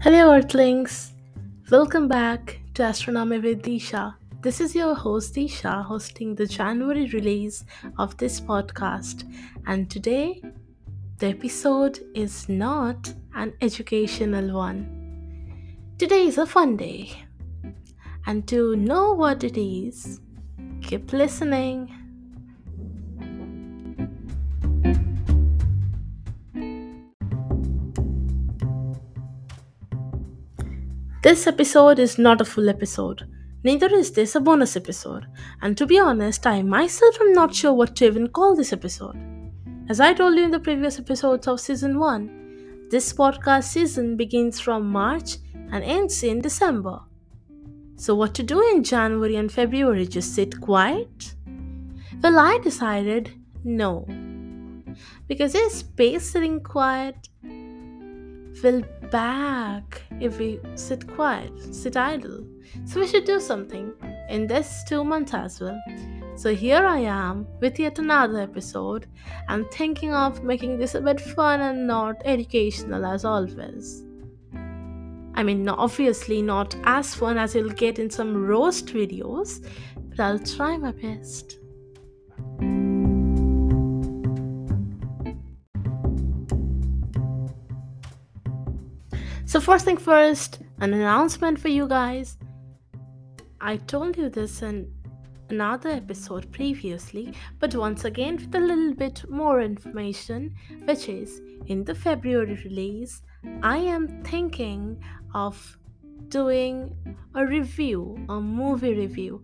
Hello, Earthlings! Welcome back to Astronomy with Disha. This is your host Disha hosting the January release of this podcast, and today the episode is not an educational one. Today is a fun day, and to know what it is, keep listening. This episode is not a full episode. Neither is this a bonus episode. And to be honest, I myself am not sure what to even call this episode. As I told you in the previous episodes of season 1, this podcast season begins from March and ends in December. So, what to do in January and February? Just sit quiet? Well, I decided no. Because is space sitting quiet will back if we sit quiet, sit idle. So we should do something in this two months as well. So here I am with yet another episode and thinking of making this a bit fun and not educational as always. I mean, obviously not as fun as you'll get in some roast videos, but I'll try my best. So, first thing first, an announcement for you guys. I told you this in another episode previously, but once again with a little bit more information, which is in the February release, I am thinking of doing a review, a movie review.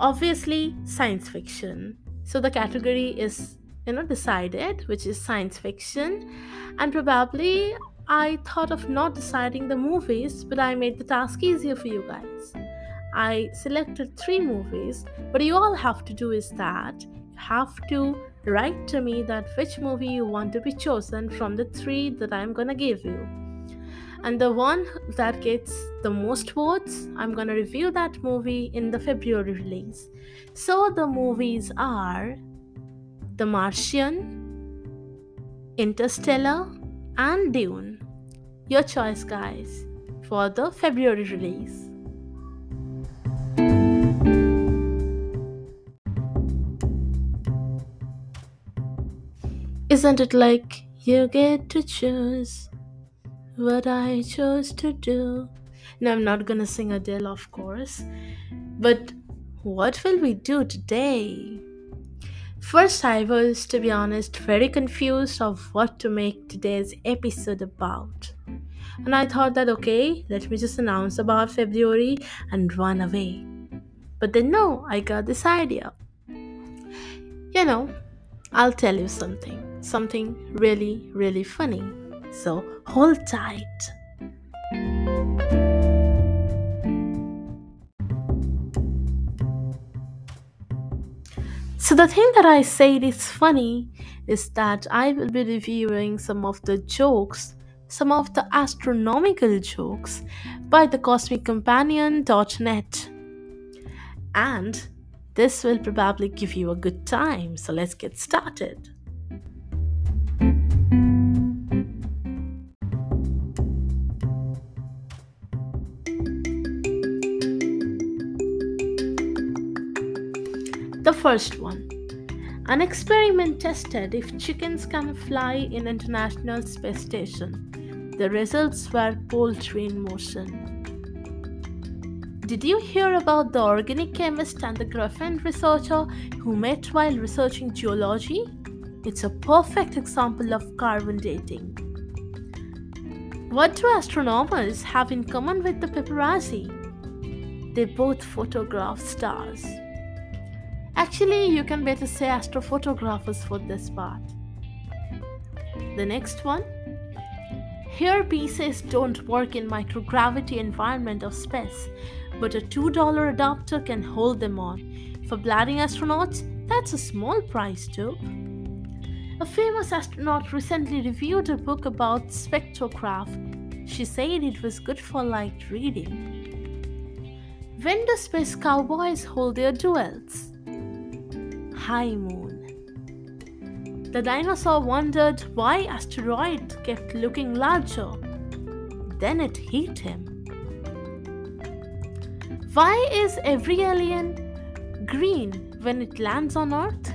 Obviously, science fiction. So the category is you know decided which is science fiction and probably I thought of not deciding the movies, but I made the task easier for you guys. I selected three movies, but you all have to do is that you have to write to me that which movie you want to be chosen from the three that I'm gonna give you. And the one that gets the most votes, I'm gonna review that movie in the February release. So the movies are The Martian, Interstellar, and Dune. Your choice, guys, for the February release. Isn't it like you get to choose what I chose to do? No, I'm not gonna sing Adele, of course. But what will we do today? First, I was, to be honest, very confused of what to make today's episode about. And I thought that okay, let me just announce about February and run away. But then no, I got this idea. You know, I'll tell you something. Something really, really funny. So hold tight. So, the thing that I said is funny is that I will be reviewing some of the jokes, some of the astronomical jokes by the cosmiccompanion.net. And this will probably give you a good time. So, let's get started. The first one An experiment tested if chickens can fly in International Space Station. The results were poultry in motion. Did you hear about the organic chemist and the graphene researcher who met while researching geology? It's a perfect example of carbon dating. What do astronomers have in common with the paparazzi? They both photograph stars. Actually, you can better say astrophotographers for this part. The next one. Here pieces don't work in microgravity environment of space, but a $2 adapter can hold them on. For bladding astronauts, that's a small price too. A famous astronaut recently reviewed a book about spectrograph. She said it was good for light reading. When do space cowboys hold their duels? high moon. The dinosaur wondered why asteroid kept looking larger. then it hit him. Why is every alien green when it lands on Earth?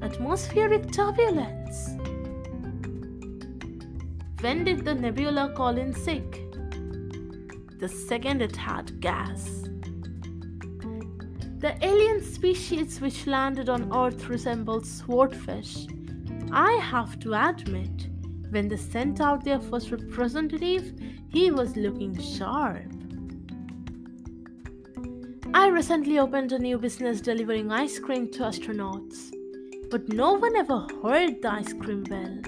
Atmospheric turbulence. When did the nebula call in sick? The second it had gas. The alien species which landed on Earth resembles swordfish. I have to admit, when they sent out their first representative, he was looking sharp. I recently opened a new business delivering ice cream to astronauts, but no one ever heard the ice cream bell.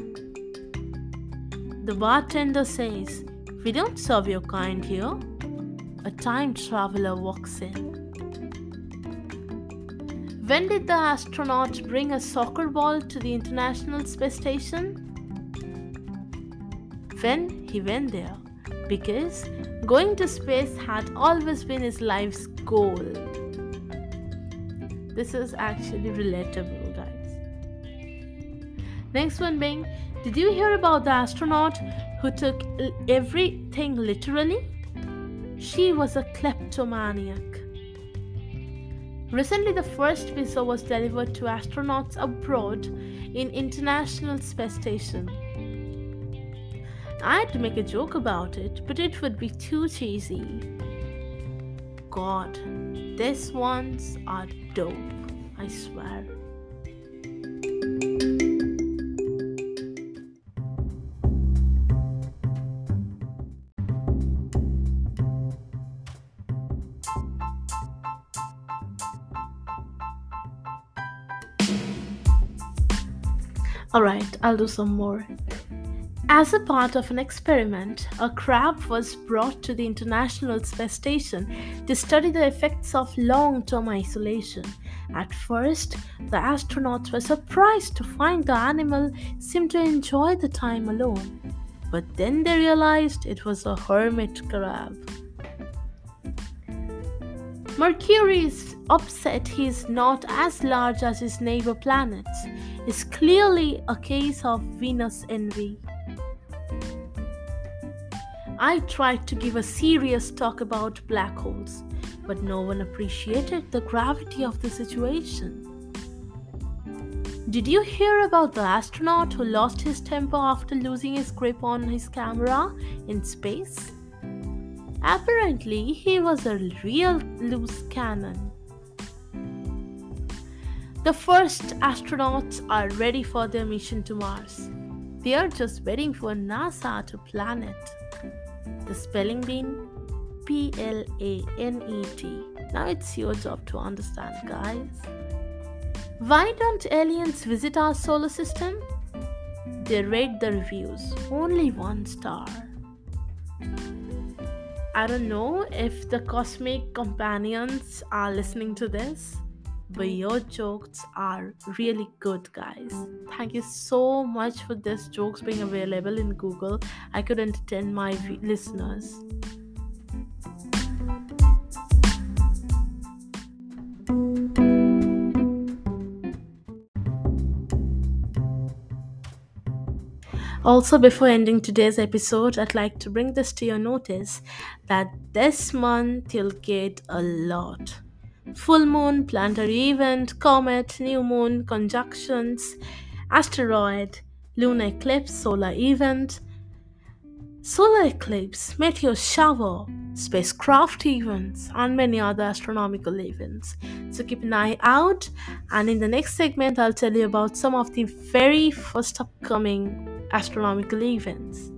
The bartender says, We don't serve your kind here. A time traveler walks in. When did the astronaut bring a soccer ball to the International Space Station? When he went there, because going to space had always been his life's goal. This is actually relatable, guys. Next one being Did you hear about the astronaut who took everything literally? She was a kleptomaniac. Recently, the first visa was delivered to astronauts abroad in International Space Station. I'd make a joke about it, but it would be too cheesy. God, these ones are dope, I swear. Alright, I'll do some more. As a part of an experiment, a crab was brought to the International Space Station to study the effects of long term isolation. At first, the astronauts were surprised to find the animal seemed to enjoy the time alone, but then they realized it was a hermit crab. Mercury is upset he is not as large as his neighbor planets is clearly a case of Venus envy. I tried to give a serious talk about black holes, but no one appreciated the gravity of the situation. Did you hear about the astronaut who lost his temper after losing his grip on his camera in space? Apparently, he was a real loose cannon. The first astronauts are ready for their mission to Mars. They are just waiting for NASA to plan it. The spelling being P L A N E T. Now it's your job to understand, guys. Why don't aliens visit our solar system? They rate the reviews only one star. I don't know if the cosmic companions are listening to this, but your jokes are really good guys. Thank you so much for this jokes being available in google. I could entertain my v- listeners. Also, before ending today's episode, I'd like to bring this to your notice that this month you'll get a lot full moon, planetary event, comet, new moon, conjunctions, asteroid, lunar eclipse, solar event, solar eclipse, meteor shower, spacecraft events, and many other astronomical events. So keep an eye out, and in the next segment, I'll tell you about some of the very first upcoming astronomical events.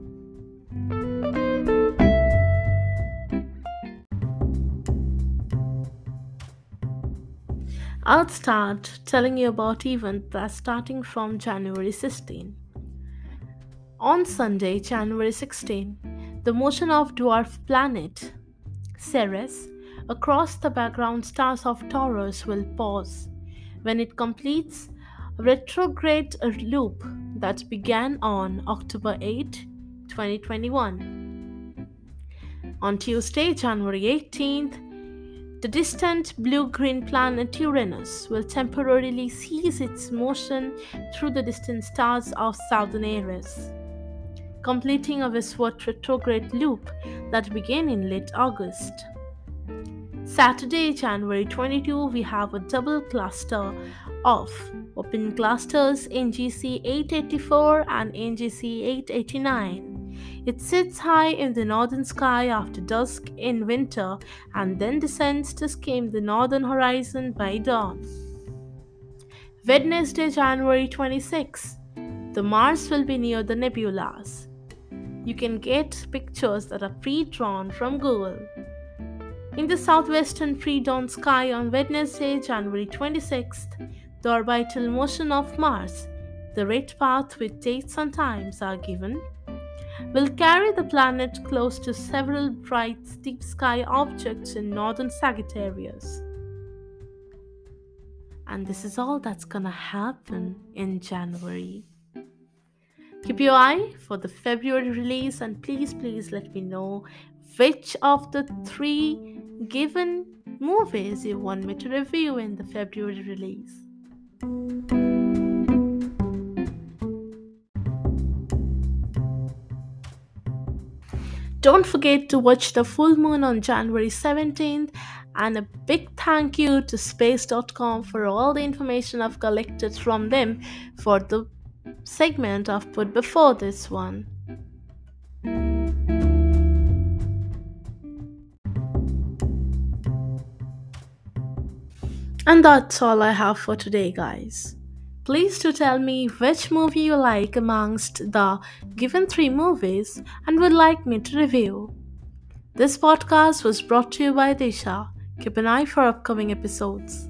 I'll start telling you about events that's starting from January 16. On Sunday, January 16, the motion of dwarf planet Ceres across the background stars of Taurus will pause when it completes a retrograde loop that began on October 8, 2021. On Tuesday, January 18th, the distant blue green planet Uranus will temporarily cease its motion through the distant stars of southern Aries. completing a westward retrograde loop that began in late August. Saturday, January 22, we have a double cluster of open clusters NGC 884 and NGC 889. It sits high in the northern sky after dusk in winter and then descends to skim the northern horizon by dawn. Wednesday, January 26. The Mars will be near the nebulas. You can get pictures that are pre drawn from Google. In the southwestern pre dawn sky on Wednesday, January 26th, the orbital motion of Mars, the rate path with dates and times are given, will carry the planet close to several bright deep sky objects in northern Sagittarius. And this is all that's gonna happen in January. Keep your eye for the February release and please, please let me know which of the three given movies you want me to review in the February release. Don't forget to watch the full moon on January 17th and a big thank you to space.com for all the information I've collected from them for the segment I've put before this one. And that's all I have for today, guys. Please do tell me which movie you like amongst the given three movies and would like me to review. This podcast was brought to you by Disha. Keep an eye for upcoming episodes.